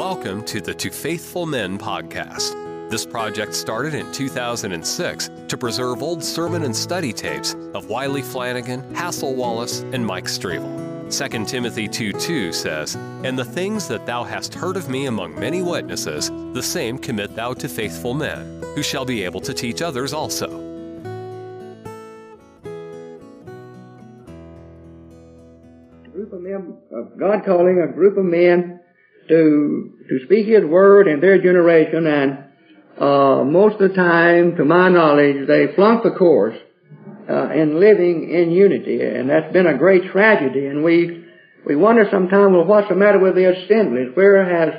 Welcome to the To Faithful Men podcast. This project started in 2006 to preserve old sermon and study tapes of Wiley Flanagan, Hassel Wallace, and Mike Strevel. 2 Timothy 2 2 says, And the things that thou hast heard of me among many witnesses, the same commit thou to faithful men, who shall be able to teach others also. A group of men, of God calling a group of men to to speak His word in their generation, and uh, most of the time, to my knowledge, they flunk the course uh, in living in unity, and that's been a great tragedy. And we we wonder sometimes, well, what's the matter with the assemblies? Where has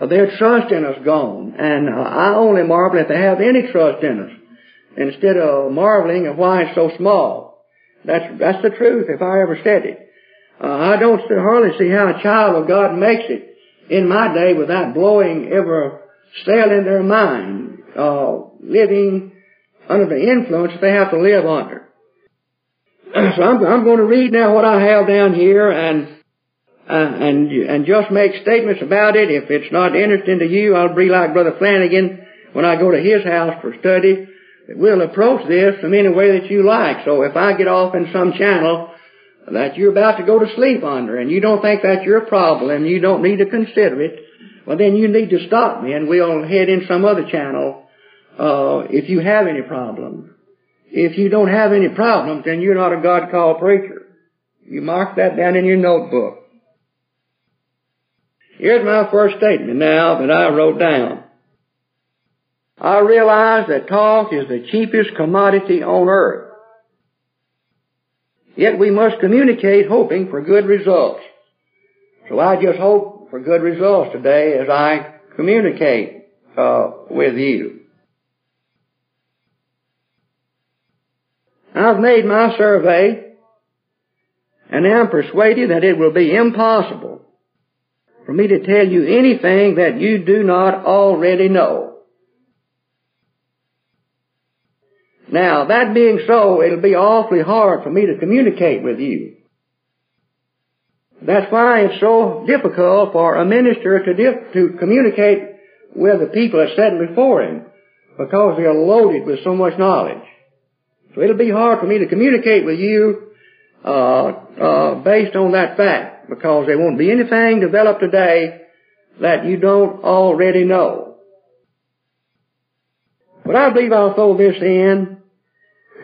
uh, their trust in us gone? And uh, I only marvel if they have any trust in us, instead of marveling at why it's so small. That's that's the truth. If I ever said it, uh, I don't hardly see how a child of God makes it in my day without blowing ever cell in their mind, uh, living under the influence they have to live under. So I'm, I'm going to read now what I have down here and uh, and and just make statements about it. If it's not interesting to you, I'll be like Brother Flanagan when I go to his house for study. We'll approach this from any way that you like. So if I get off in some channel that you're about to go to sleep under and you don't think that's your problem, and you don't need to consider it, well then you need to stop me and we'll head in some other channel uh, if you have any problem. If you don't have any problems, then you're not a God-called preacher. You mark that down in your notebook. Here's my first statement now that I wrote down. I realize that talk is the cheapest commodity on earth. Yet we must communicate hoping for good results. So I just hope for good results today as I communicate uh, with you. I've made my survey and am persuaded that it will be impossible for me to tell you anything that you do not already know. Now, that being so, it'll be awfully hard for me to communicate with you. That's why it's so difficult for a minister to, dif- to communicate with the people that's sitting before him because they're loaded with so much knowledge. So it'll be hard for me to communicate with you uh, uh, based on that fact because there won't be anything developed today that you don't already know. But I believe I'll throw this in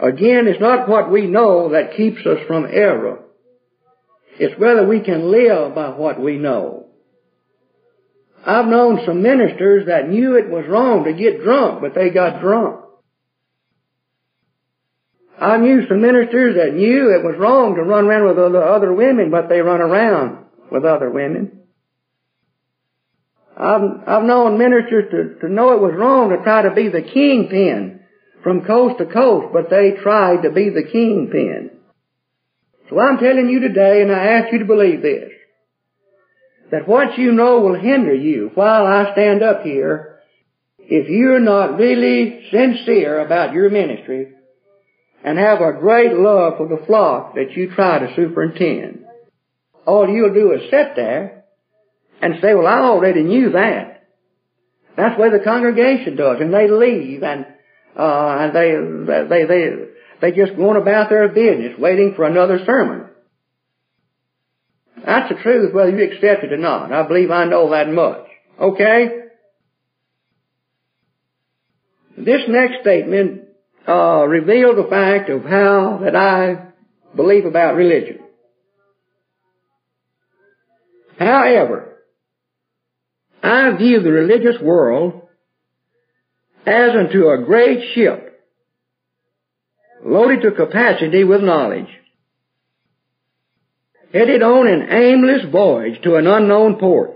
Again, it's not what we know that keeps us from error. It's whether we can live by what we know. I've known some ministers that knew it was wrong to get drunk, but they got drunk. I knew some ministers that knew it was wrong to run around with other, women, but they run around with other women. I've, I've known ministers to, to know it was wrong to try to be the kingpin from coast to coast, but they tried to be the kingpin. So I'm telling you today, and I ask you to believe this, that what you know will hinder you while I stand up here if you're not really sincere about your ministry and have a great love for the flock that you try to superintend. All you'll do is sit there and say, well, I already knew that. That's the way the congregation does, and they leave and uh, and they, they, they, they just going about their business waiting for another sermon. That's the truth whether you accept it or not. I believe I know that much. Okay? This next statement uh, reveals the fact of how that I believe about religion. However, I view the religious world as unto a great ship, loaded to capacity with knowledge, headed on an aimless voyage to an unknown port,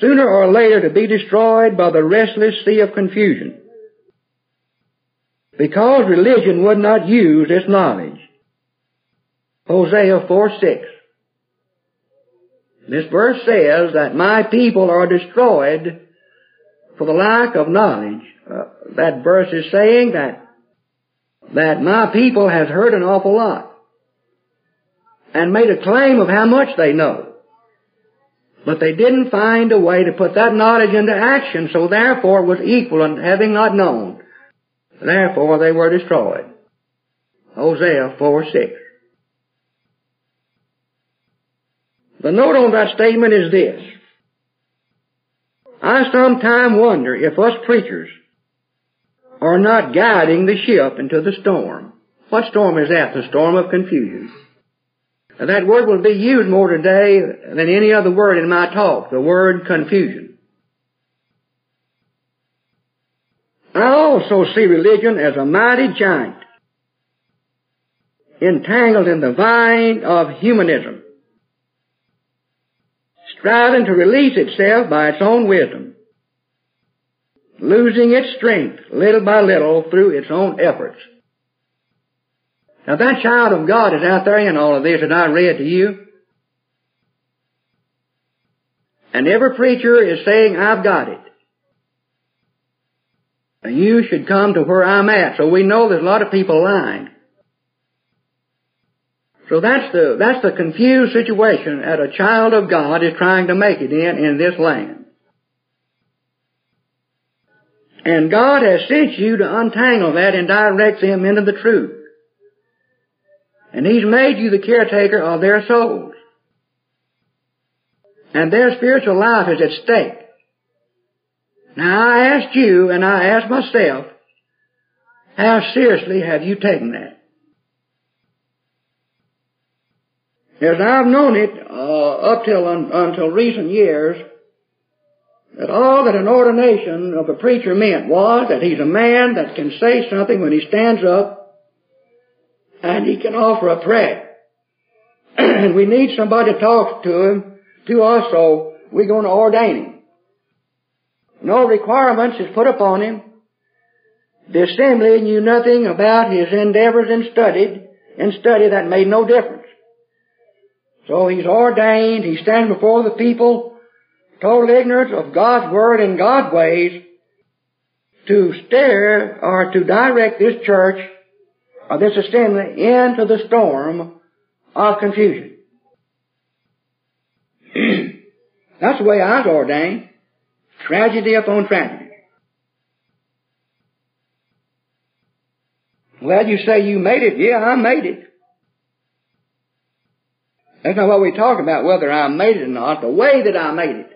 sooner or later to be destroyed by the restless sea of confusion, because religion would not use its knowledge. Hosea 4 6. This verse says that my people are destroyed for the lack of knowledge. Uh, that verse is saying that that my people has heard an awful lot and made a claim of how much they know. But they didn't find a way to put that knowledge into action, so therefore it was equal in having not known. Therefore they were destroyed. Hosea 4 6. The note on that statement is this. I sometimes wonder if us preachers are not guiding the ship into the storm. What storm is that? The storm of confusion. And that word will be used more today than any other word in my talk, the word confusion. I also see religion as a mighty giant entangled in the vine of humanism, striving to release itself by its own wisdom, losing its strength little by little through its own efforts. Now that child of God is out there in all of this that I read to you. And every preacher is saying, I've got it. And you should come to where I'm at. So we know there's a lot of people lying. So that's the, that's the confused situation that a child of God is trying to make it in, in this land. And God has sent you to untangle that and direct them into the truth. And He's made you the caretaker of their souls. And their spiritual life is at stake. Now I asked you and I asked myself, how seriously have you taken that? As I've known it uh, up till un, until recent years, that all that an ordination of a preacher meant was that he's a man that can say something when he stands up and he can offer a prayer. and we need somebody to talk to him, to us, so we're going to ordain him. No requirements is put upon him. The assembly knew nothing about his endeavors and studied, and study that made no difference. So he's ordained, he stands before the people, total ignorance of God's word and God's ways, to steer or to direct this church of this assembly into the storm of confusion. That's the way I was ordained. Tragedy upon tragedy. Well, you say you made it. Yeah, I made it. That's not what we talk about, whether I made it or not, the way that I made it.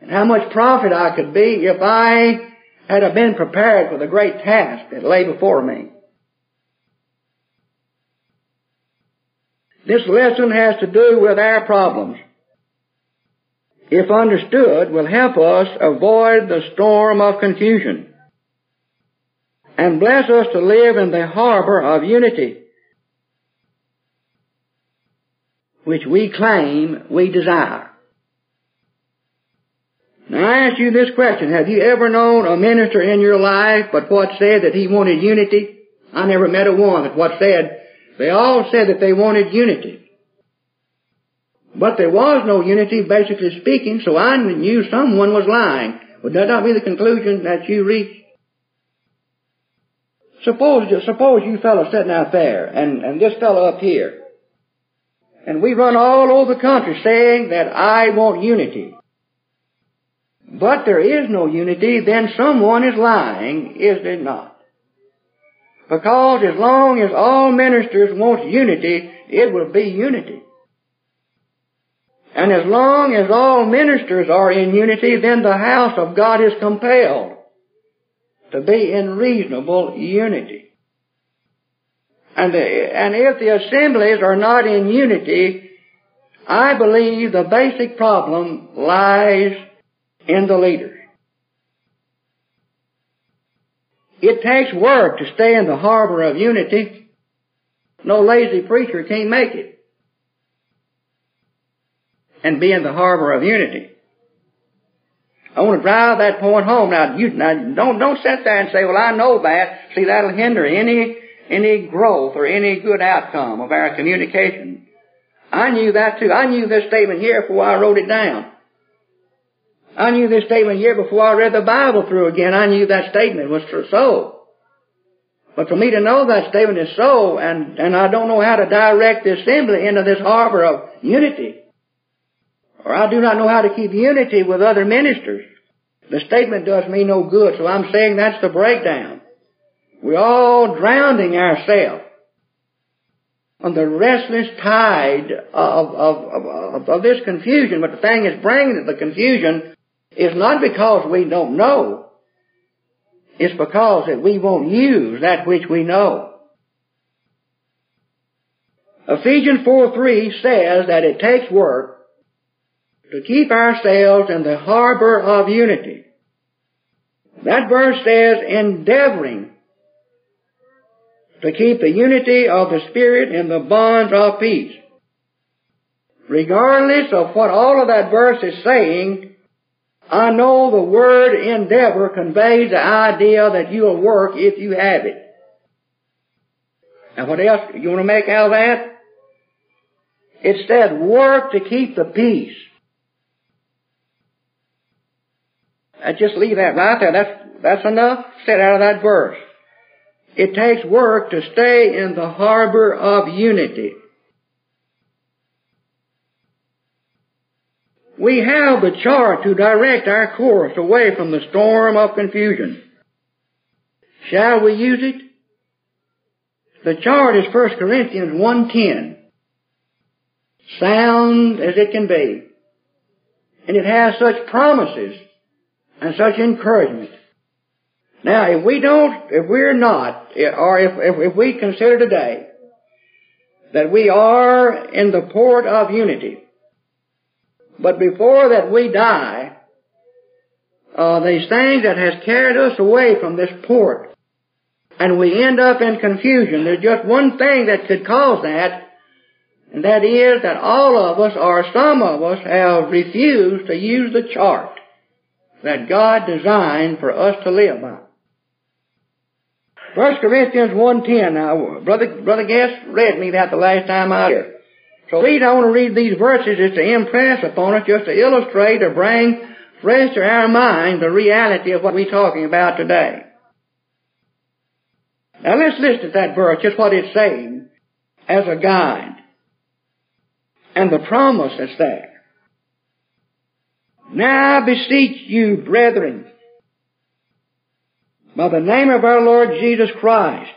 And how much profit I could be if I had been prepared for the great task that lay before me. This lesson has to do with our problems. If understood, will help us avoid the storm of confusion and bless us to live in the harbor of unity, which we claim we desire. Now I ask you this question, have you ever known a minister in your life but what said that he wanted unity? I never met a one that what said they all said that they wanted unity. But there was no unity, basically speaking, so I knew someone was lying. Would that not be the conclusion that you reached? Suppose, suppose you fellow sitting out there, and, and this fellow up here, and we run all over the country saying that I want unity. But there is no unity, then someone is lying, is it not? Because as long as all ministers want unity, it will be unity. And as long as all ministers are in unity, then the house of God is compelled to be in reasonable unity. And, and if the assemblies are not in unity, I believe the basic problem lies in the leaders. It takes work to stay in the harbor of unity. No lazy preacher can't make it. And be in the harbor of unity. I want to drive that point home. Now, you, now don't, don't sit there and say, well, I know that. See, that'll hinder any, any growth or any good outcome of our communication. I knew that too. I knew this statement here before I wrote it down. I knew this statement here before I read the Bible through again. I knew that statement was true. so. But for me to know that statement is so, and, and I don't know how to direct the assembly into this harbor of unity, or I do not know how to keep unity with other ministers, the statement does me no good, so I'm saying that's the breakdown. We're all drowning ourselves on the restless tide of, of, of, of, this confusion. But the thing is bringing the confusion is not because we don't know. It's because that we won't use that which we know. Ephesians 4 3 says that it takes work to keep ourselves in the harbor of unity. That verse says endeavoring to keep the unity of the Spirit in the bonds of peace. Regardless of what all of that verse is saying, I know the word endeavor conveys the idea that you'll work if you have it. And what else you want to make out of that? It said work to keep the peace. I just leave that right there. That's, that's enough said out of that verse. It takes work to stay in the harbor of unity. We have the chart to direct our course away from the storm of confusion. Shall we use it? The chart is 1 Corinthians 1.10. Sound as it can be. And it has such promises and such encouragement. Now, if we don't, if we're not, or if, if, if we consider today that we are in the port of unity, but before that we die, uh, these things that has carried us away from this port, and we end up in confusion, there's just one thing that could cause that, and that is that all of us, or some of us, have refused to use the chart that God designed for us to live by. 1 Corinthians 1.10. Now, Brother, Brother Guest read me that the last time I was here. So read, I want to read these verses just to impress upon us, just to illustrate or bring fresh to our mind the reality of what we're talking about today. Now let's listen to that verse, just what it's saying, as a guide. And the promise that's there. Now I beseech you, brethren, by the name of our Lord Jesus Christ,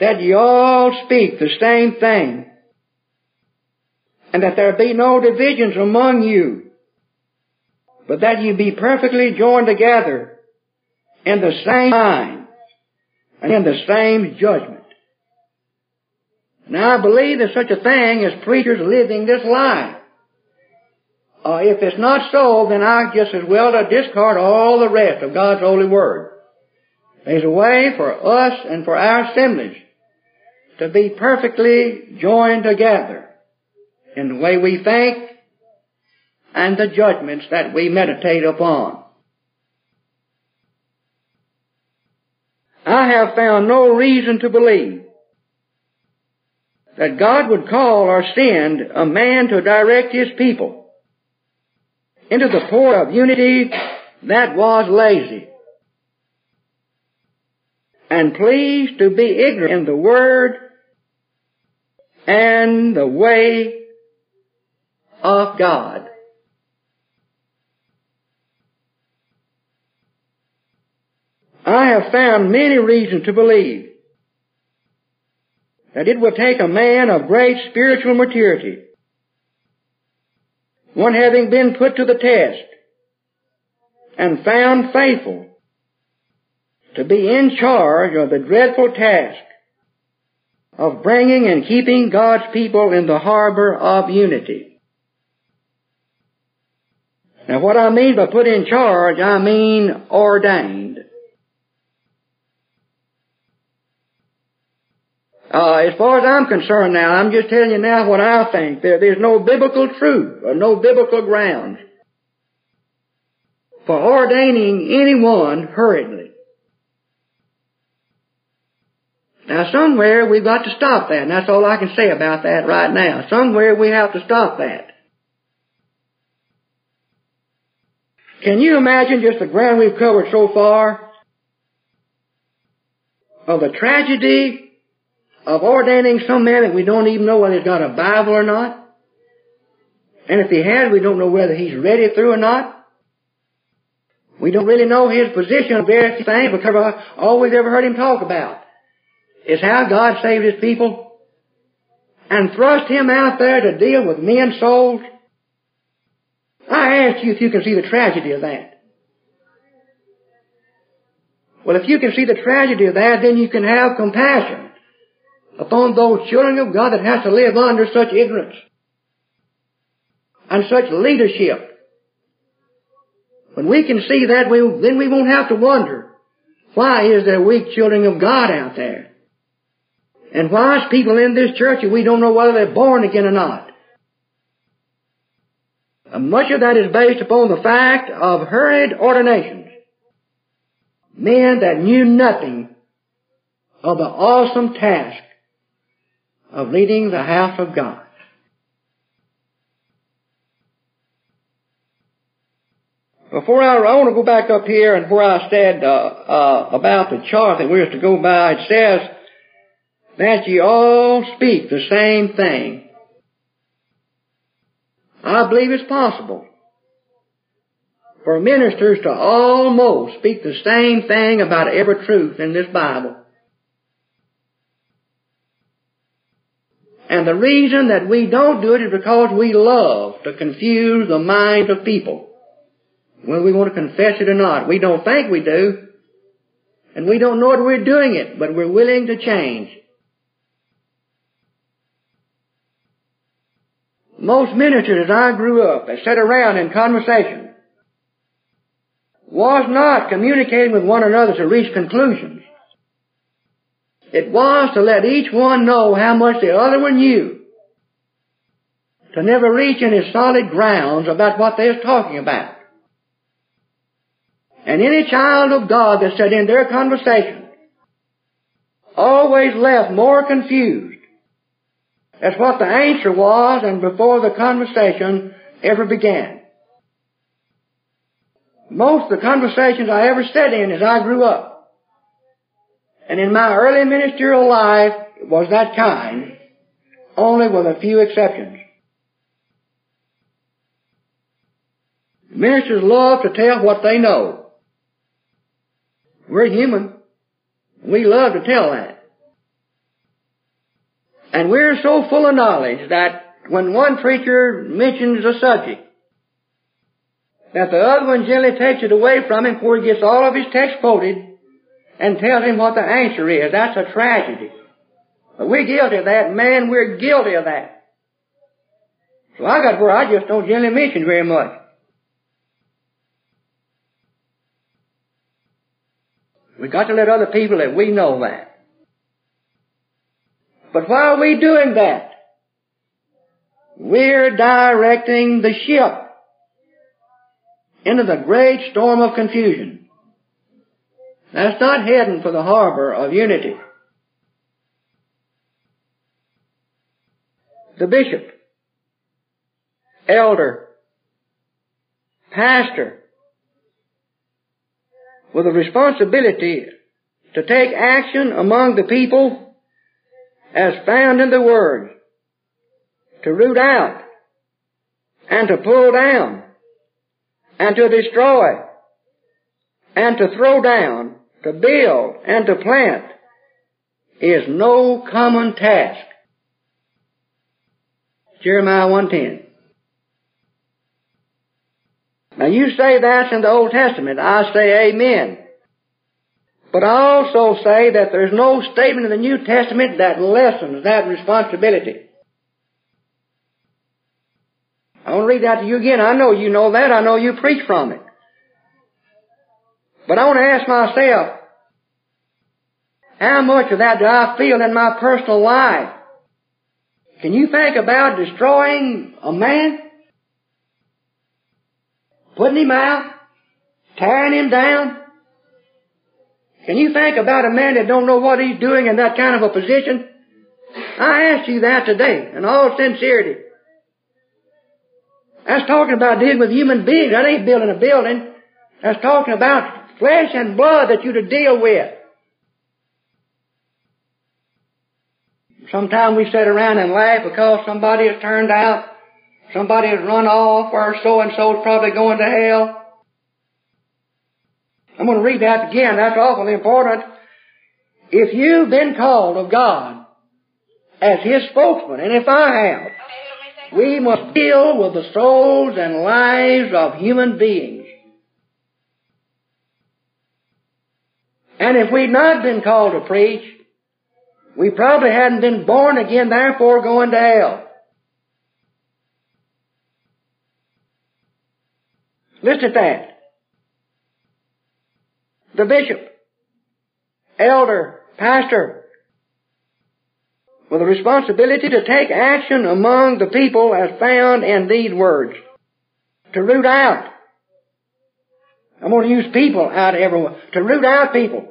that ye all speak the same thing, and that there be no divisions among you, but that ye be perfectly joined together in the same mind and in the same judgment. Now I believe there's such a thing as preachers living this life. Uh, if it's not so, then I just as well to discard all the rest of God's holy word. There's a way for us and for our assemblies to be perfectly joined together in the way we think and the judgments that we meditate upon. I have found no reason to believe that God would call or send a man to direct his people into the port of unity that was lazy. And pleased to be ignorant in the word and the way of God. I have found many reasons to believe that it will take a man of great spiritual maturity one having been put to the test and found faithful to be in charge of the dreadful task of bringing and keeping God's people in the harbor of unity. Now what I mean by put in charge, I mean ordained. Uh, as far as I'm concerned now, I'm just telling you now what I think. There, there's no biblical truth or no biblical grounds for ordaining anyone hurriedly. Now somewhere we've got to stop that, and that's all I can say about that right now. Somewhere we have to stop that. Can you imagine just the ground we've covered so far? Of the tragedy of ordaining some man that we don't even know whether he's got a Bible or not. And if he has, we don't know whether he's ready through or not. We don't really know his position on various things because always ever heard him talk about is how God saved his people and thrust him out there to deal with men's souls. I ask you if you can see the tragedy of that. Well, if you can see the tragedy of that, then you can have compassion upon those children of God that has to live under such ignorance and such leadership. When we can see that, we, then we won't have to wonder, why is there weak children of God out there? And why is people in this church and we don't know whether they're born again or not? And much of that is based upon the fact of hurried ordinations. Men that knew nothing of the awesome task of leading the house of God. Before I, I want to go back up here and where I said uh, uh, about the chart that we are to go by, it says that ye all speak the same thing. I believe it's possible for ministers to almost speak the same thing about every truth in this Bible. And the reason that we don't do it is because we love to confuse the minds of people whether we want to confess it or not. We don't think we do. And we don't know that we're doing it, but we're willing to change. Most ministers as I grew up, that sat around in conversation, was not communicating with one another to reach conclusions. It was to let each one know how much the other one knew. To never reach any solid grounds about what they was talking about. And any child of God that sat in their conversation always left more confused. That's what the answer was and before the conversation ever began. Most of the conversations I ever sat in as I grew up, and in my early ministerial life it was that kind, only with a few exceptions. Ministers love to tell what they know. We're human. We love to tell that. And we're so full of knowledge that when one preacher mentions a subject, that the other one generally takes it away from him before he gets all of his text quoted and tells him what the answer is. That's a tragedy. But we're guilty of that. Man, we're guilty of that. So I got where I just don't generally mention very much. We got to let other people that we know that. But while we're doing that, we're directing the ship into the great storm of confusion. That's not heading for the harbor of unity. The bishop, elder, pastor, with a responsibility to take action among the people as found in the Word, to root out and to pull down and to destroy and to throw down, to build and to plant is no common task. Jeremiah 110. Now you say that's in the Old Testament. I say amen. But I also say that there's no statement in the New Testament that lessens that responsibility. I want to read that to you again. I know you know that. I know you preach from it. But I want to ask myself, how much of that do I feel in my personal life? Can you think about destroying a man? putting him out, tearing him down. Can you think about a man that don't know what he's doing in that kind of a position? I ask you that today, in all sincerity. That's talking about dealing with human beings. That ain't building a building. That's talking about flesh and blood that you to deal with. Sometimes we sit around and laugh because somebody has turned out somebody has run off or so and so's probably going to hell. I'm going to read that again. That's awfully important. If you've been called of God as His spokesman, and if I have, we must deal with the souls and lives of human beings. And if we'd not been called to preach, we probably hadn't been born again, therefore going to hell. Listen to that. The bishop, elder, pastor, with a responsibility to take action among the people as found in these words. To root out. I'm going to use people out of everyone. To root out people.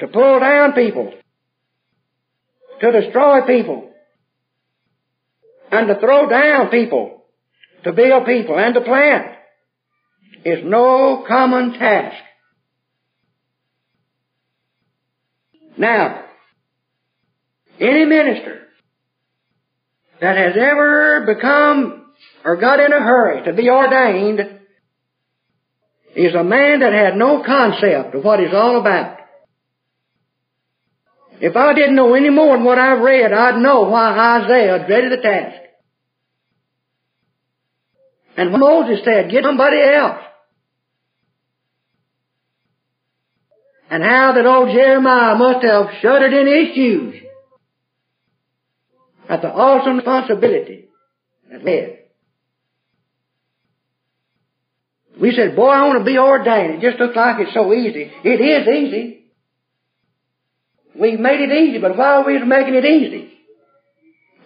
To pull down people. To destroy people. And to throw down people. To build people and to plant. Is no common task. Now, any minister that has ever become or got in a hurry to be ordained is a man that had no concept of what he's all about. If I didn't know any more than what I've read, I'd know why Isaiah dreaded the task. And Moses said, get somebody else. And how that old Jeremiah must have shuddered in his shoes at the awesome responsibility that led. We said, boy, I want to be ordained. It just looks like it's so easy. It is easy. We've made it easy, but while we are making it easy,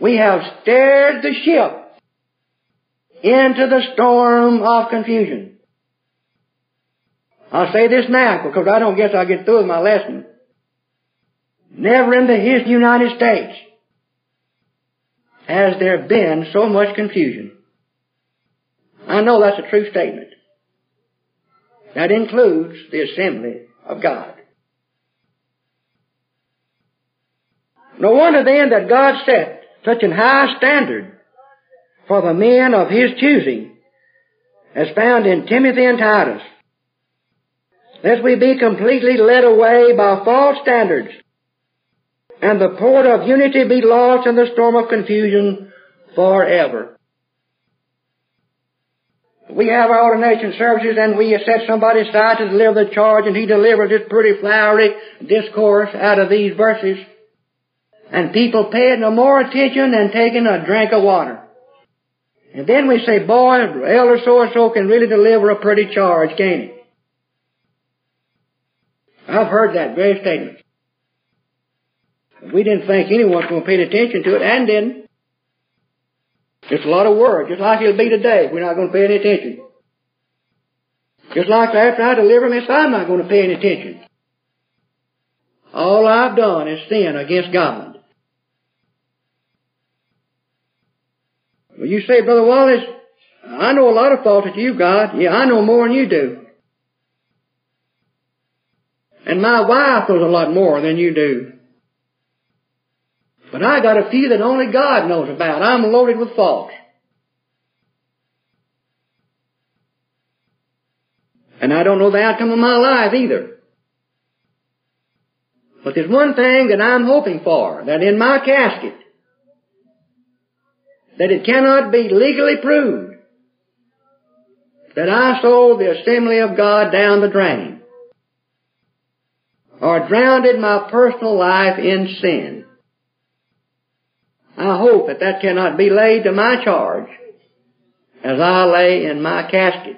we have steered the ship into the storm of confusion. I'll say this now because I don't guess I'll get through with my lesson. Never in the history of the United States has there been so much confusion. I know that's a true statement. That includes the assembly of God. No wonder then that God set such an high standard for the men of His choosing as found in Timothy and Titus. Lest we be completely led away by false standards and the port of unity be lost in the storm of confusion forever. We have our ordination services and we set somebody aside to deliver the charge and he delivers this pretty flowery discourse out of these verses. And people paying no more attention than taking a drink of water. And then we say, boy, elder so-and-so can really deliver a pretty charge, can't he? I've heard that very statement. We didn't think anyone was going to pay attention to it, and didn't. Just a lot of work, just like it'll be today. We're not going to pay any attention. Just like after I deliver this, I'm not going to pay any attention. All I've done is sin against God. Well, you say, Brother Wallace, I know a lot of faults that you've got. Yeah, I know more than you do. And my wife knows a lot more than you do. But I got a few that only God knows about. I'm loaded with faults. And I don't know the outcome of my life either. But there's one thing that I'm hoping for, that in my casket, that it cannot be legally proved that I sold the assembly of God down the drain or drowned my personal life in sin. I hope that that cannot be laid to my charge as I lay in my casket.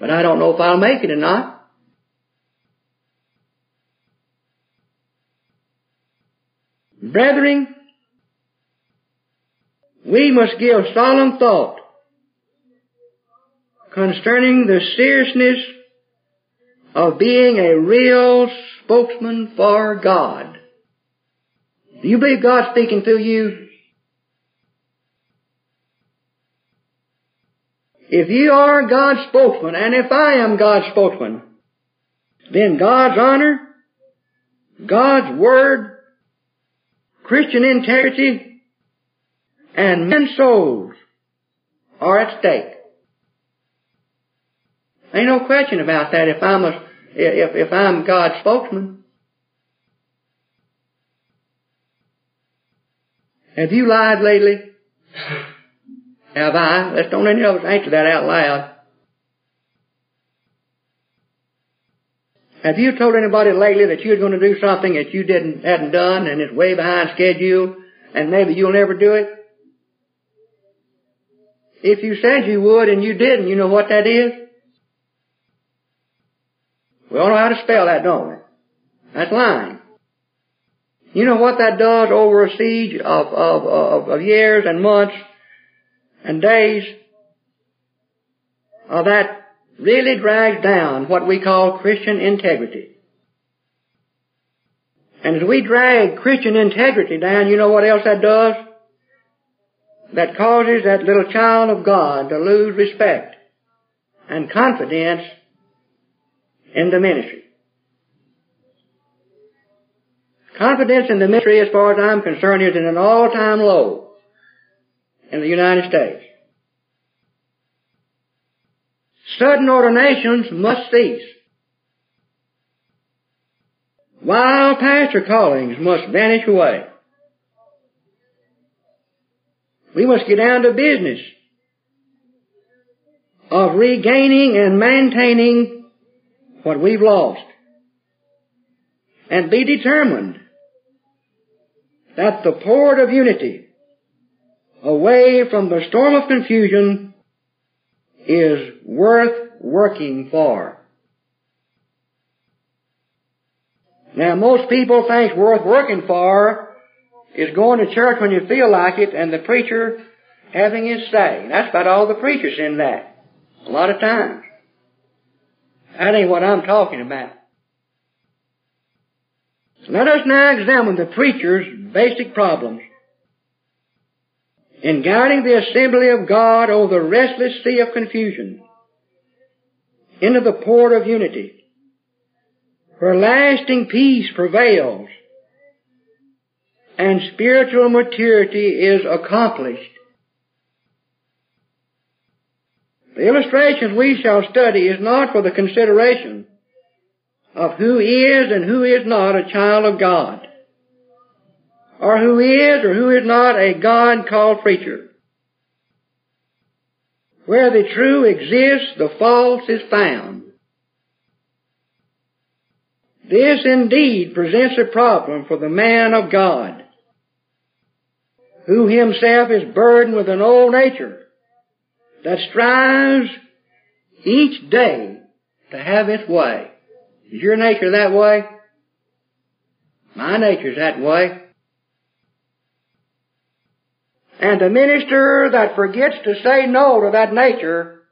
But I don't know if I'll make it or not. Brethren, we must give solemn thought concerning the seriousness of being a real spokesman for God. Do you believe God's speaking through you? If you are God's spokesman, and if I am God's spokesman, then God's honor, God's word, Christian integrity, and men's souls are at stake. Ain't no question about that if I'm a, if, if I'm God's spokesman. Have you lied lately? Have I? Let's don't any of us answer that out loud. Have you told anybody lately that you're going to do something that you didn't hadn't done and it's way behind schedule and maybe you'll never do it? If you said you would and you didn't, you know what that is? We all know how to spell that, don't we? That's lying. You know what that does over a siege of, of, of, of years and months and days? Uh, that really drags down what we call Christian integrity. And as we drag Christian integrity down, you know what else that does? That causes that little child of God to lose respect and confidence in the ministry. Confidence in the ministry, as far as I'm concerned, is at an all-time low in the United States. Sudden ordinations must cease. Wild pastor callings must vanish away. We must get down to business of regaining and maintaining what we've lost. And be determined that the port of unity, away from the storm of confusion, is worth working for. Now most people think worth working for is going to church when you feel like it and the preacher having his say. That's about all the preachers in that. A lot of times. That ain't what I'm talking about. Let us now examine the preacher's basic problems in guiding the assembly of God over the restless sea of confusion into the port of unity, where lasting peace prevails and spiritual maturity is accomplished. The illustrations we shall study is not for the consideration of who is and who is not a child of God or who is or who is not a God called preacher. Where the true exists, the false is found. This indeed presents a problem for the man of God, who himself is burdened with an old nature that strives each day to have its way. Is your nature that way? My nature's that way. And a minister that forgets to say no to that nature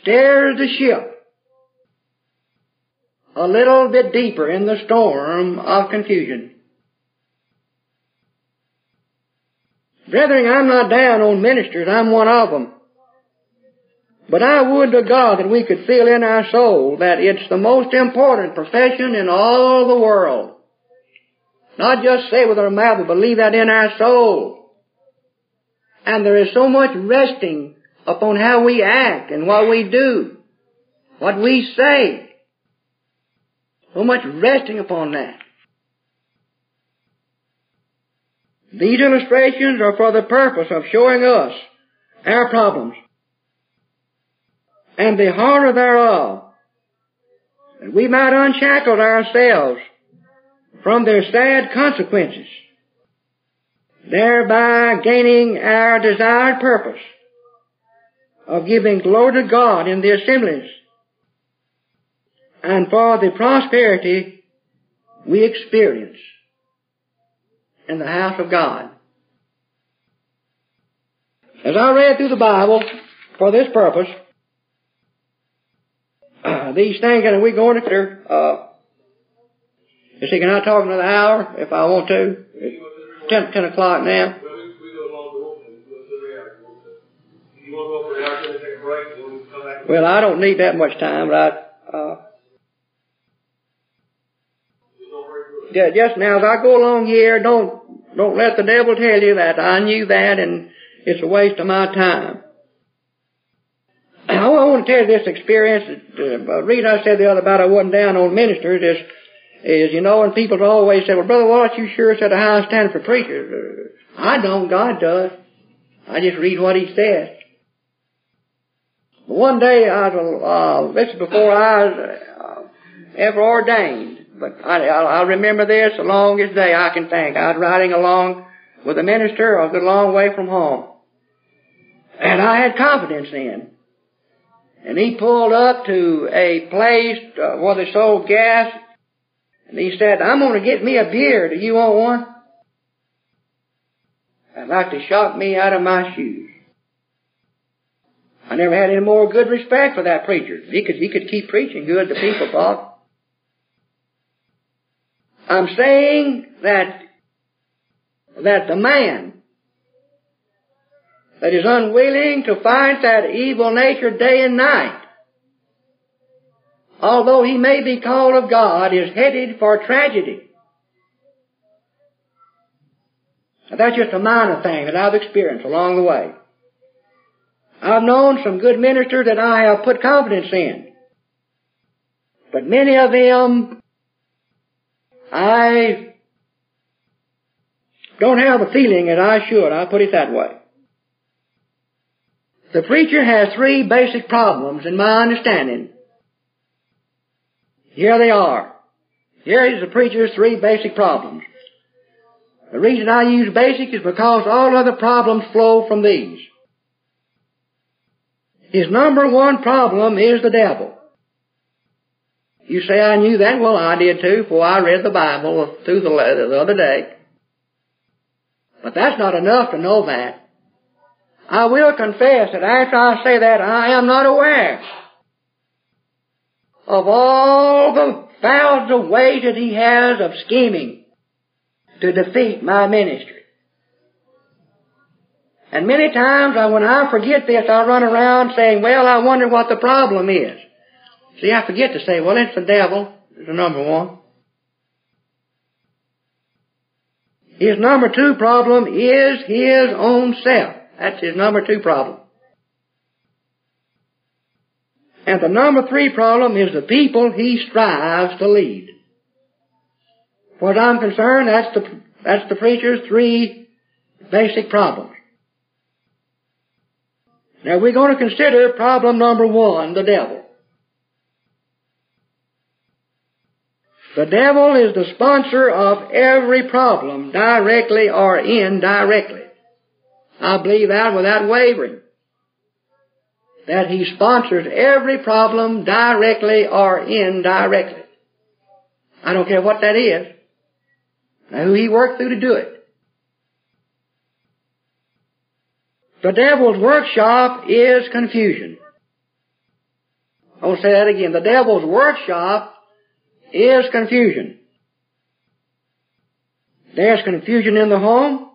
steers the ship a little bit deeper in the storm of confusion. Brethren, I'm not down on ministers. I'm one of them. But I would to God that we could feel in our soul that it's the most important profession in all the world. Not just say with our mouth, but believe that in our soul. And there is so much resting upon how we act and what we do, what we say. So much resting upon that. These illustrations are for the purpose of showing us our problems and the horror thereof, that we might unshackle ourselves from their sad consequences, thereby gaining our desired purpose of giving glory to God in the assemblies and for the prosperity we experience in the house of God. As I read through the Bible for this purpose, uh, these things, and we're going to uh, you see, can I talk another hour if I want to? It's 10, 10 o'clock now. Well, I don't need that much time, but I, uh, yeah, just now as I go along here, don't don't let the devil tell you that I knew that and it's a waste of my time. I want to tell you this experience. The uh, reason I said the other about I wasn't down on ministers is, is you know, and people always say, well, Brother Wallace, you sure set a high standard for preachers. I don't, God does. I just read what He says. One day, I was, uh, this is before I was uh, ever ordained, but I, I, I remember this the longest day I can think. I was riding along with a minister a good long way from home. And I had confidence in. And he pulled up to a place uh, where they sold gas. And he said, I'm going to get me a beer. Do you want one? I'd like to shock me out of my shoes. I never had any more good respect for that preacher. He could, he could keep preaching good, the people thought. I'm saying that, that the man that is unwilling to fight that evil nature day and night, although he may be called of God, is headed for tragedy. Now, that's just a minor thing that I've experienced along the way. I've known some good ministers that I have put confidence in. But many of them, I don't have a feeling that I should. I'll put it that way. The preacher has three basic problems in my understanding. Here they are. Here is the preacher's three basic problems. The reason I use basic is because all other problems flow from these. His number one problem is the devil. You say I knew that? Well, I did too, for I read the Bible through the, the other day. But that's not enough to know that. I will confess that after I say that, I am not aware of all the thousands of ways that he has of scheming to defeat my ministry. And many times I, when I forget this, I run around saying, well, I wonder what the problem is. See, I forget to say, well, it's the devil, is the number one. His number two problem is his own self. That's his number two problem. And the number three problem is the people he strives to lead. What I'm concerned, that's the, that's the preacher's three basic problems. Now we're going to consider problem number one, the devil. The devil is the sponsor of every problem, directly or indirectly. I believe that without wavering. That he sponsors every problem directly or indirectly. I don't care what that is. Now who he worked through to do it. The devil's workshop is confusion. I'll say that again. The devil's workshop is confusion. There's confusion in the home.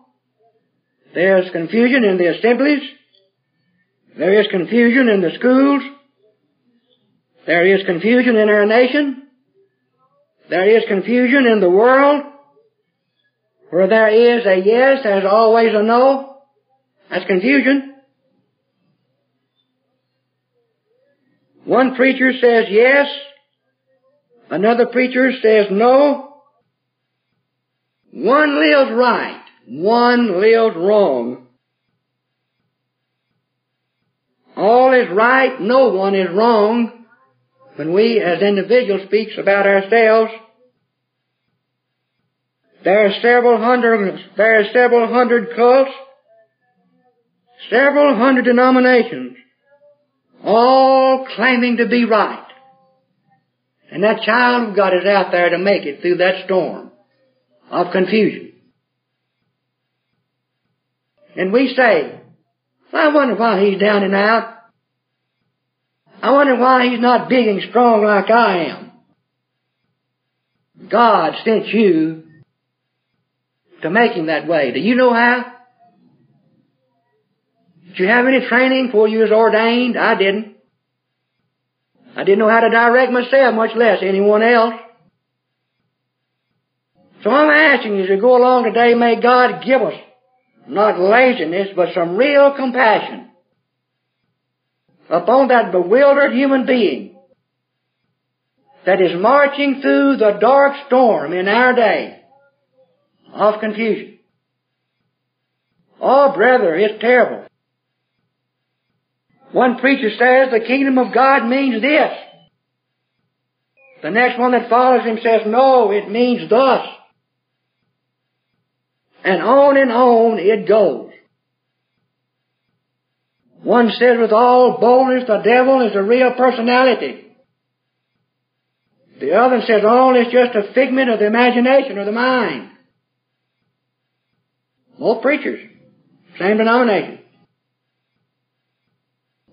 There's confusion in the assemblies. There is confusion in the schools. There is confusion in our nation. There is confusion in the world. Where there is a yes, there's always a no. That's confusion. One preacher says yes. Another preacher says no. One lives right. One lives wrong. All is right, no one is wrong. When we as individuals speaks about ourselves, there are several hundred, there are several hundred cults, several hundred denominations, all claiming to be right. And that child of God is out there to make it through that storm of confusion. And we say, I wonder why he's down and out. I wonder why he's not big and strong like I am. God sent you to make him that way. Do you know how? Did you have any training before you was ordained? I didn't. I didn't know how to direct myself, much less anyone else. So I'm asking you as we go along today, may God give us not laziness, but some real compassion upon that bewildered human being that is marching through the dark storm in our day of confusion. Oh, brother, it's terrible. One preacher says the kingdom of God means this. The next one that follows him says, no, it means thus. And on and on it goes. One says with all boldness the devil is a real personality. The other says, oh, it's just a figment of the imagination or the mind. Both preachers, same denomination.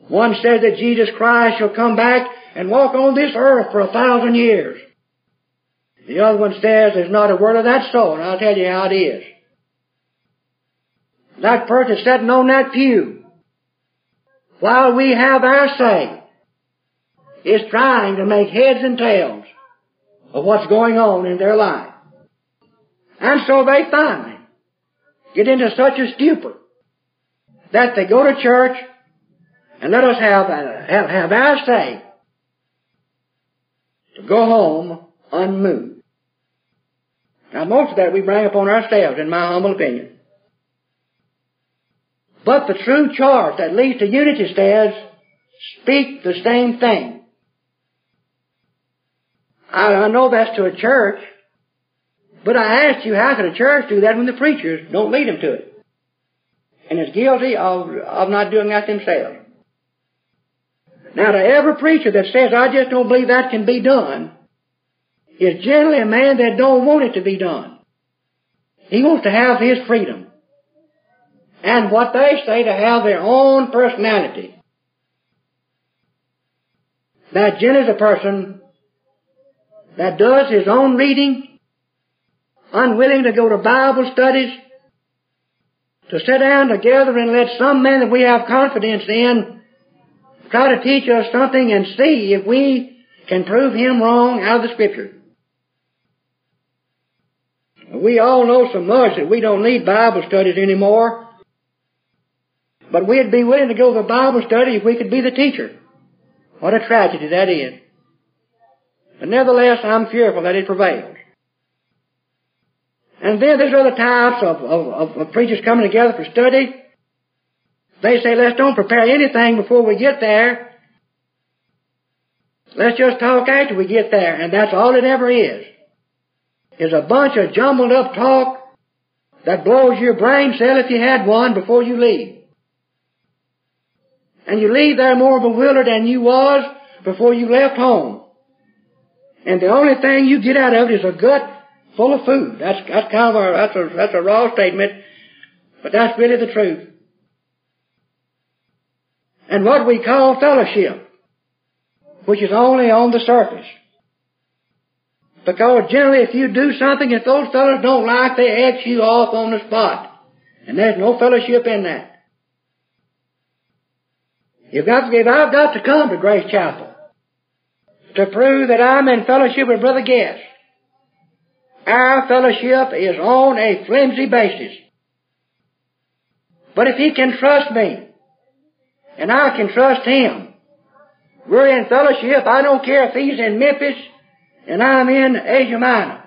One says that Jesus Christ shall come back and walk on this earth for a thousand years. The other one says there's not a word of that sort, and I'll tell you how it is. That person sitting on that pew, while we have our say, is trying to make heads and tails of what's going on in their life. And so they finally get into such a stupor that they go to church and let us have, uh, have, have our say to go home unmoved. Now most of that we bring upon ourselves in my humble opinion. But the true charge that leads to unity says, speak the same thing. I, I know that's to a church, but I ask you, how can a church do that when the preachers don't lead them to it? And is guilty of, of not doing that themselves. Now to every preacher that says, I just don't believe that can be done, is generally a man that don't want it to be done. He wants to have his freedom. And what they say to have their own personality. That generally is a person that does his own reading, unwilling to go to Bible studies, to sit down together and let some man that we have confidence in try to teach us something and see if we can prove him wrong out of the Scripture. We all know so much that we don't need Bible studies anymore. But we'd be willing to go to Bible study if we could be the teacher. What a tragedy that is. But nevertheless, I'm fearful that it prevails. And then there's other types of, of, of, preachers coming together for study. They say, let's don't prepare anything before we get there. Let's just talk after we get there. And that's all it ever is. Is a bunch of jumbled up talk that blows your brain cell if you had one before you leave. And you leave there more bewildered than you was before you left home. And the only thing you get out of it is a gut full of food. That's, that's kind of a, that's a, that's a raw statement, but that's really the truth and what we call fellowship, which is only on the surface. Because generally if you do something that those fellows don't like, they X you off on the spot. And there's no fellowship in that. You've got to, I've got to come to Grace Chapel to prove that I'm in fellowship with Brother Guest, our fellowship is on a flimsy basis. But if he can trust me, and I can trust Him. We're in fellowship. I don't care if He's in Memphis and I'm in Asia Minor.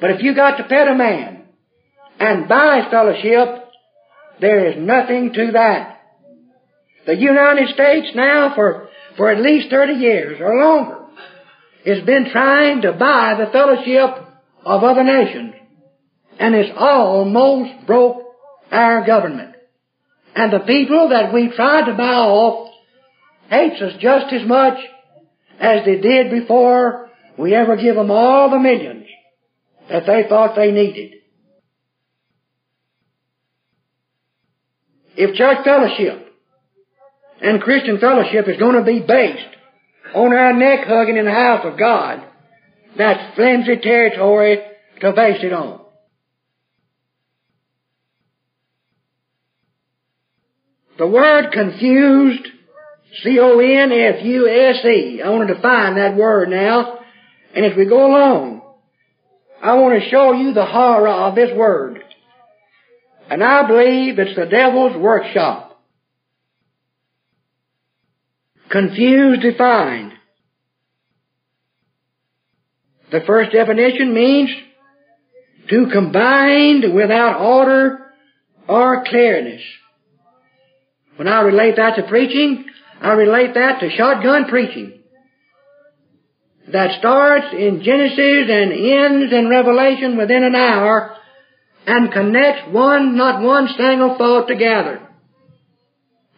But if you got to pet a man and buy fellowship, there is nothing to that. The United States now for, for at least 30 years or longer has been trying to buy the fellowship of other nations and it's almost broke our government. And the people that we tried to buy off hates us just as much as they did before we ever give them all the millions that they thought they needed. If church fellowship and Christian fellowship is going to be based on our neck hugging in the house of God, that's flimsy territory to base it on. The word confused, C-O-N-F-U-S-E. I want to define that word now. And as we go along, I want to show you the horror of this word. And I believe it's the devil's workshop. Confused defined. The first definition means to combine without order or clearness. When I relate that to preaching, I relate that to shotgun preaching. That starts in Genesis and ends in Revelation within an hour and connects one, not one single thought together.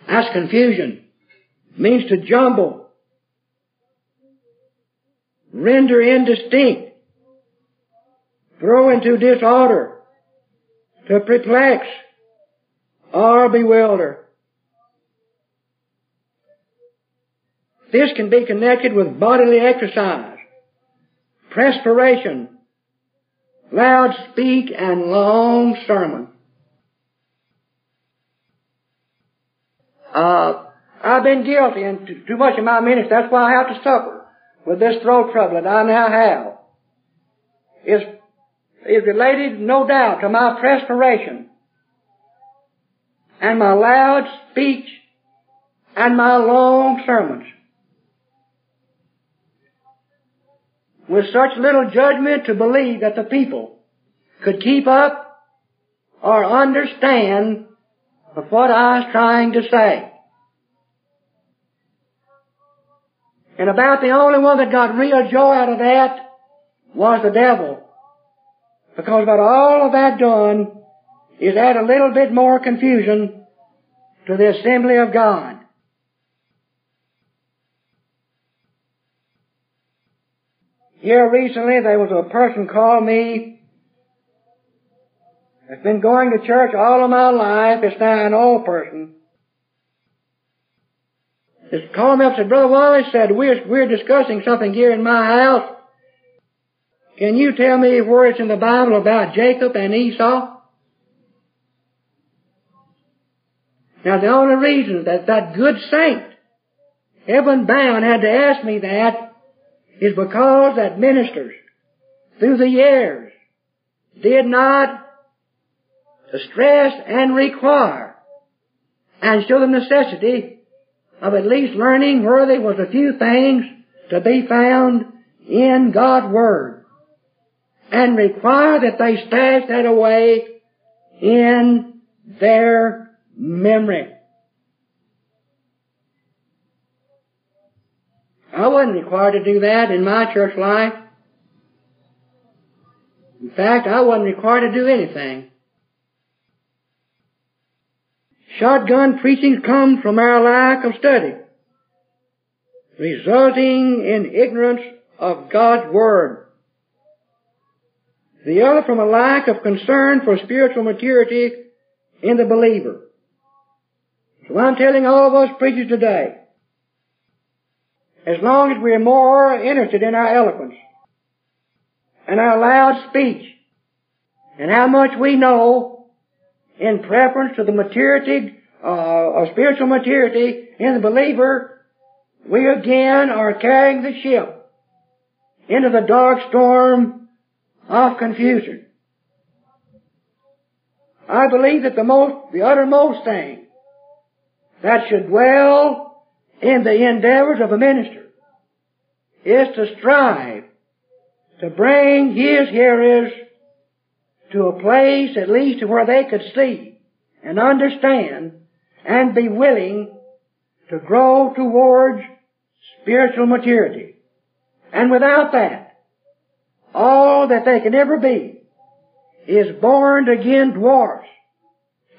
That's confusion. Means to jumble. Render indistinct. Throw into disorder. To perplex. Or bewilder. This can be connected with bodily exercise, perspiration, loud speak, and long sermon. Uh, I've been guilty, and too much of my ministry, that's why I have to suffer with this throat trouble that I now have. It's, is related, no doubt, to my perspiration and my loud speech and my long sermons. with such little judgment to believe that the people could keep up or understand of what I was trying to say. And about the only one that got real joy out of that was the devil. Because about all of that done is add a little bit more confusion to the assembly of God. Here recently there was a person called me that's been going to church all of my life. It's now an old person. Just called me up and said, Brother Wallace said, we're, we're discussing something here in my house. Can you tell me where it's in the Bible about Jacob and Esau? Now the only reason that that good saint, heaven bound, had to ask me that is because that ministers through the years did not stress and require and show the necessity of at least learning where there was a few things to be found in God's Word and require that they stash that away in their memory. I wasn't required to do that in my church life. In fact, I wasn't required to do anything. Shotgun preaching comes from our lack of study, resulting in ignorance of God's Word. The other from a lack of concern for spiritual maturity in the believer. So I'm telling all of us preachers today, as long as we are more interested in our eloquence and our loud speech and how much we know in preference to the maturity uh, of spiritual maturity in the believer, we again are carrying the ship into the dark storm of confusion. I believe that the most, the uttermost thing that should dwell in the endeavors of a minister is to strive to bring his hearers to a place at least where they could see and understand and be willing to grow towards spiritual maturity. And without that, all that they can ever be is born again dwarfs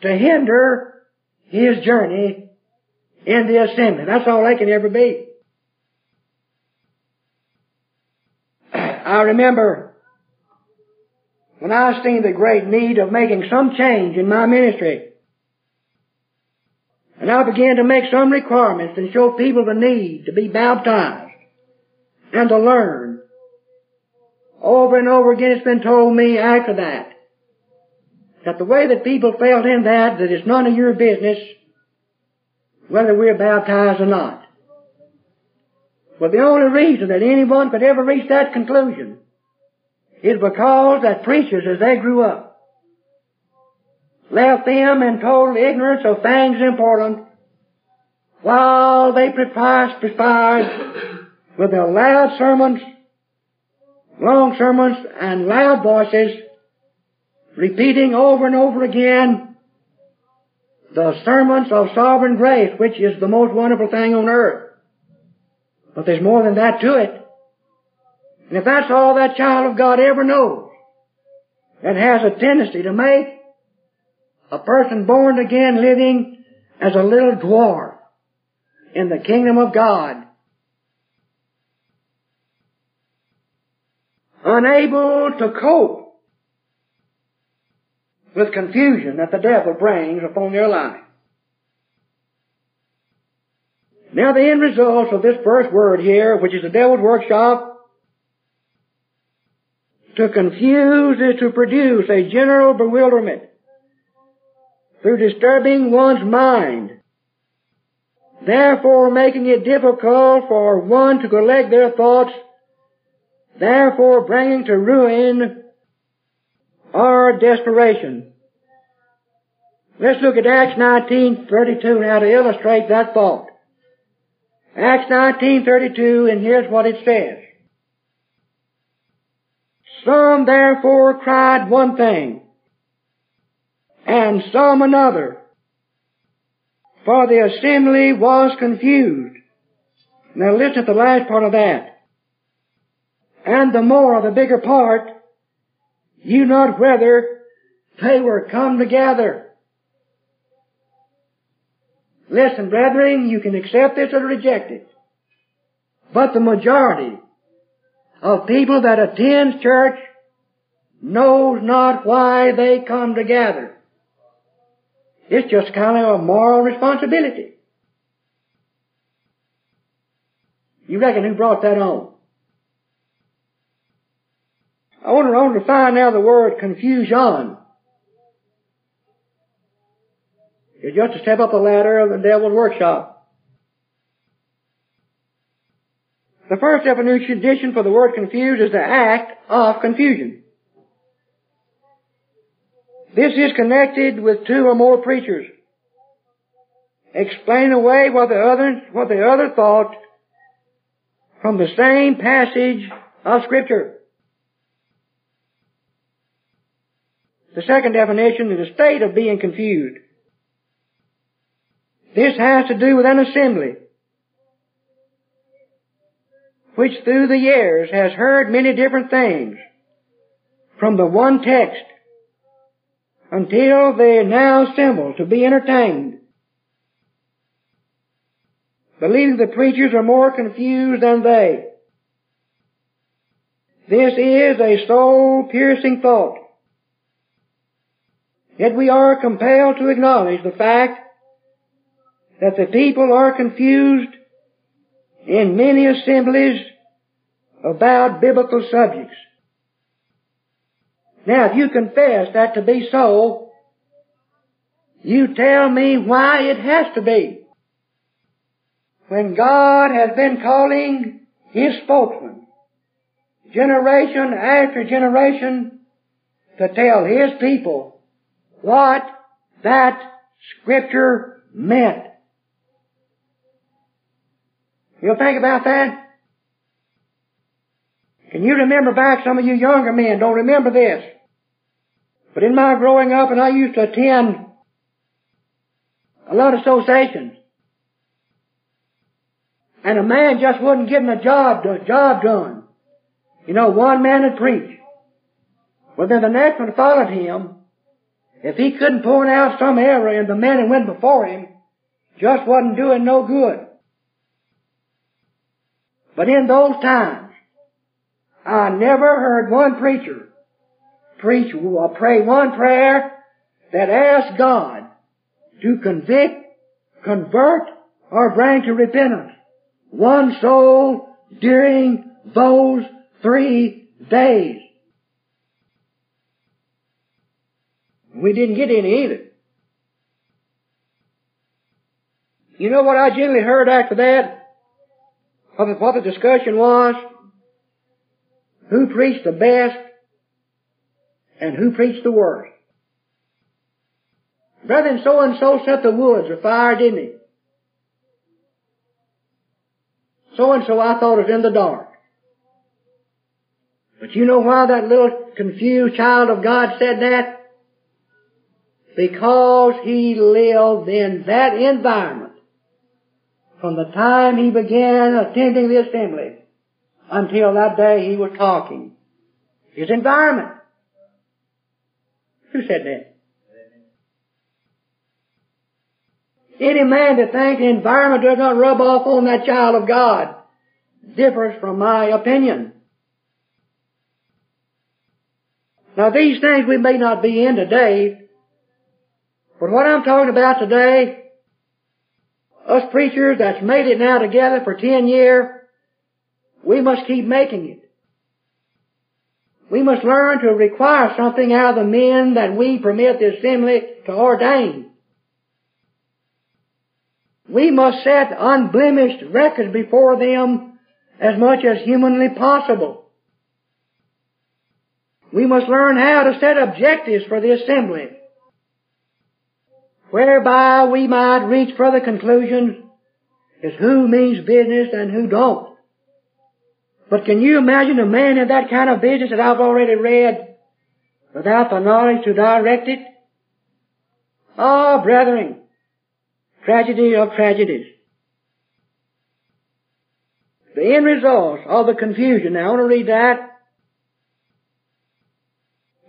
to hinder his journey in the assembly. That's all they can ever be. I remember when I seen the great need of making some change in my ministry, and I began to make some requirements and show people the need to be baptized and to learn. Over and over again it's been told me after that that the way that people felt in that, that it's none of your business whether we're baptized or not. But the only reason that anyone could ever reach that conclusion is because that preachers, as they grew up, left them in total ignorance of things important while they perspired with their loud sermons, long sermons, and loud voices, repeating over and over again the sermons of sovereign grace, which is the most wonderful thing on earth. But there's more than that to it. And if that's all that child of God ever knows, it has a tendency to make a person born again living as a little dwarf in the kingdom of God. Unable to cope with confusion that the devil brings upon their life. Now the end result of this first word here, which is the devil's workshop, to confuse is to produce a general bewilderment through disturbing one's mind, therefore making it difficult for one to collect their thoughts, therefore bringing to ruin or desperation. Let's look at Acts 19:32 now to illustrate that thought. Acts 19:32 and here's what it says. Some therefore cried one thing, and some another, for the assembly was confused. Now listen to the last part of that. And the more, the bigger part, you not whether they were come together. Listen, brethren, you can accept this or reject it. But the majority of people that attend church knows not why they come together. It's just kind of a moral responsibility. You reckon who brought that on? I want to, I to now the word confusion. It's just a step up the ladder of the devil's workshop. The first definition for the word confused is the act of confusion. This is connected with two or more preachers. Explain away what the other, what the other thought from the same passage of scripture. The second definition is a state of being confused. This has to do with an assembly which through the years has heard many different things from the one text until they now assemble to be entertained, believing the preachers are more confused than they. This is a soul-piercing thought. Yet we are compelled to acknowledge the fact that the people are confused in many assemblies about biblical subjects. Now, if you confess that to be so, you tell me why it has to be. When God has been calling His spokesman, generation after generation, to tell His people what that Scripture meant. You'll think about that? Can you remember back, some of you younger men don't remember this. But in my growing up, and I used to attend a lot of associations, and a man just wasn't getting a job, a job done. You know, one man would preach. Well, then the next one followed him. If he couldn't point out some error in the man who went before him, just wasn't doing no good. But in those times, I never heard one preacher preach or pray one prayer that asked God to convict, convert, or bring to repentance one soul during those three days. We didn't get any either. You know what I generally heard after that? What the, what the discussion was? Who preached the best and who preached the worst. Brethren, so and so set the woods afire, didn't he? So and so I thought was in the dark. But you know why that little confused child of God said that? Because he lived in that environment from the time he began attending the assembly until that day he was talking. His environment. Who said that? Any man that thinks the environment does not rub off on that child of God differs from my opinion. Now these things we may not be in today, but what I'm talking about today, us preachers that's made it now together for ten years, we must keep making it. We must learn to require something out of the men that we permit the assembly to ordain. We must set unblemished records before them as much as humanly possible. We must learn how to set objectives for the assembly, whereby we might reach further conclusions as who means business and who don't. But can you imagine a man in that kind of business that I've already read without the knowledge to direct it? Ah, oh, brethren, tragedy of tragedies. The end result of the confusion. Now I want to read that.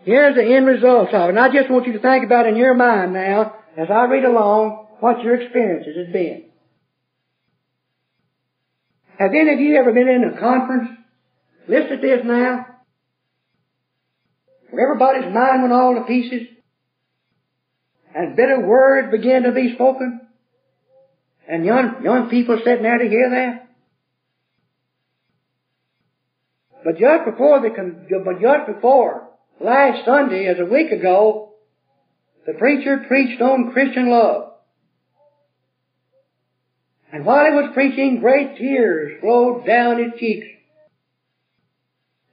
Here's the end result of it. And I just want you to think about it in your mind now, as I read along, what your experiences has been. Have any of you ever been in a conference? Listen to this now. Where everybody's mind went all to pieces and bitter words began to be spoken and young, young people sitting there to hear that. But just before the, but just before last Sunday, as a week ago, the preacher preached on Christian love. And while he was preaching, great tears flowed down his cheeks.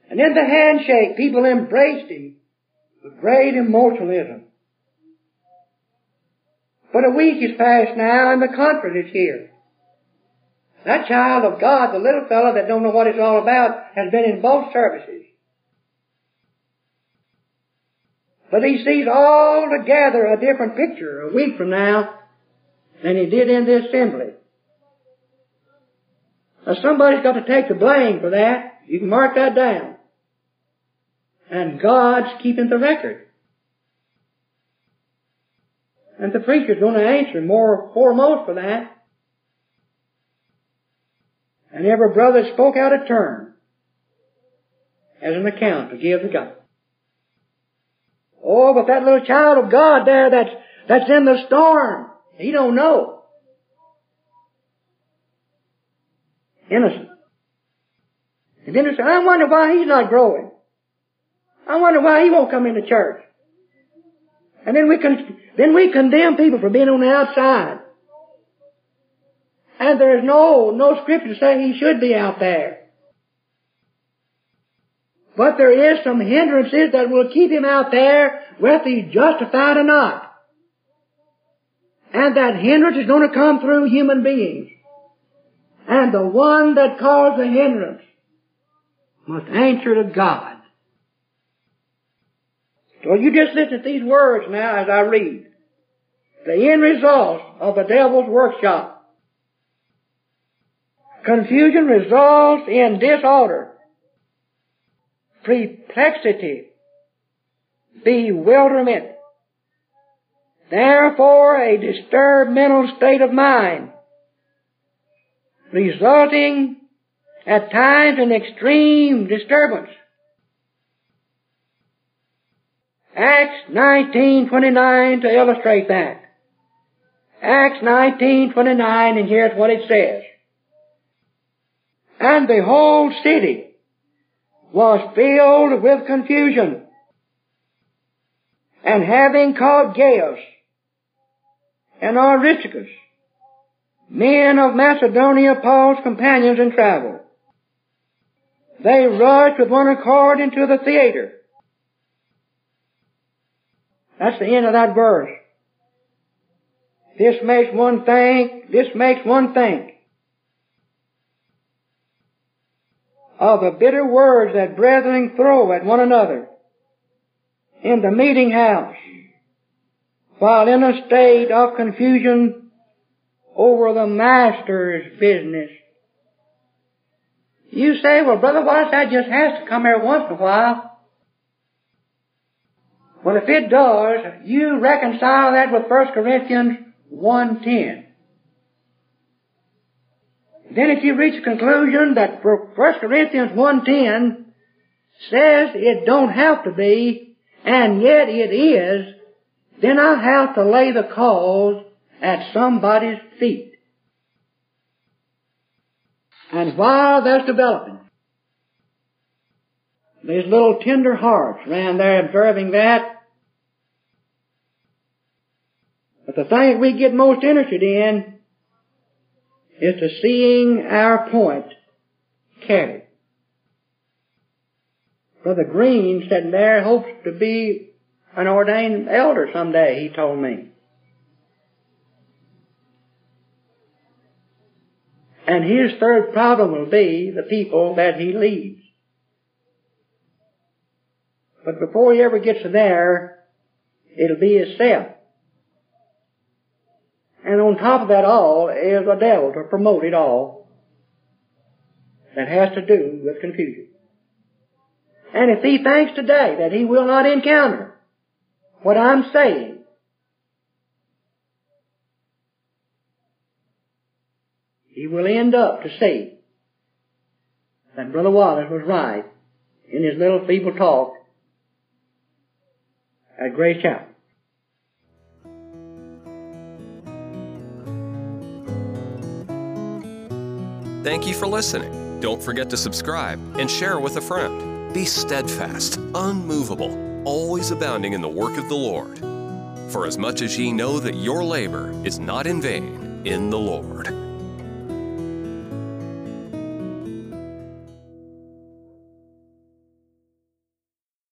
And in the handshake, people embraced him with great emotionalism. But a week has passed now and the conference is here. That child of God, the little fellow that don't know what it's all about, has been in both services. But he sees altogether a different picture a week from now than he did in the assembly. Now somebody's got to take the blame for that. You can mark that down. And God's keeping the record. And the preacher's going to answer more foremost for that. And every brother spoke out a turn as an account to give to God. Oh, but that little child of God there that's, that's in the storm, he don't know. innocent. And then he said, I wonder why he's not growing. I wonder why he won't come into church. And then we can, then we condemn people for being on the outside. And there's no, no scripture to say he should be out there. But there is some hindrances that will keep him out there whether he's justified or not. And that hindrance is going to come through human beings. And the one that caused the hindrance must answer to God. So you just listen to these words now as I read. The end result of the devil's workshop. Confusion results in disorder, perplexity, bewilderment, therefore a disturbed mental state of mind, resulting at times in extreme disturbance. Acts 19:29 to illustrate that. Acts 19:29 and here's what it says. And the whole city was filled with confusion. And having called Gaius and Aristarchus men of Macedonia, Paul's companions in travel. They rushed with one accord into the theater That's the end of that verse. This makes one think, this makes one think of the bitter words that brethren throw at one another in the meeting house while in a state of confusion over the master's business. You say, well, Brother Wallace, that just has to come here once in a while. Well, if it does, you reconcile that with 1 Corinthians 1.10. Then if you reach a conclusion that 1 Corinthians 1.10 says it don't have to be, and yet it is, then I have to lay the cause at somebody's feet. And while that's developing, these little tender hearts around there observing that. But the thing we get most interested in is to seeing our point carried. Brother Green sitting there hopes to be an ordained elder someday, he told me. And his third problem will be the people that he leads. But before he ever gets there, it'll be himself. And on top of that all is a devil to promote it all that has to do with confusion. And if he thinks today that he will not encounter what I'm saying, he will end up to say that Brother Wallace was right in his little feeble talk at Grace Chapel. Thank you for listening. Don't forget to subscribe and share with a friend. Be steadfast, unmovable, always abounding in the work of the Lord. For as much as ye know that your labor is not in vain in the Lord.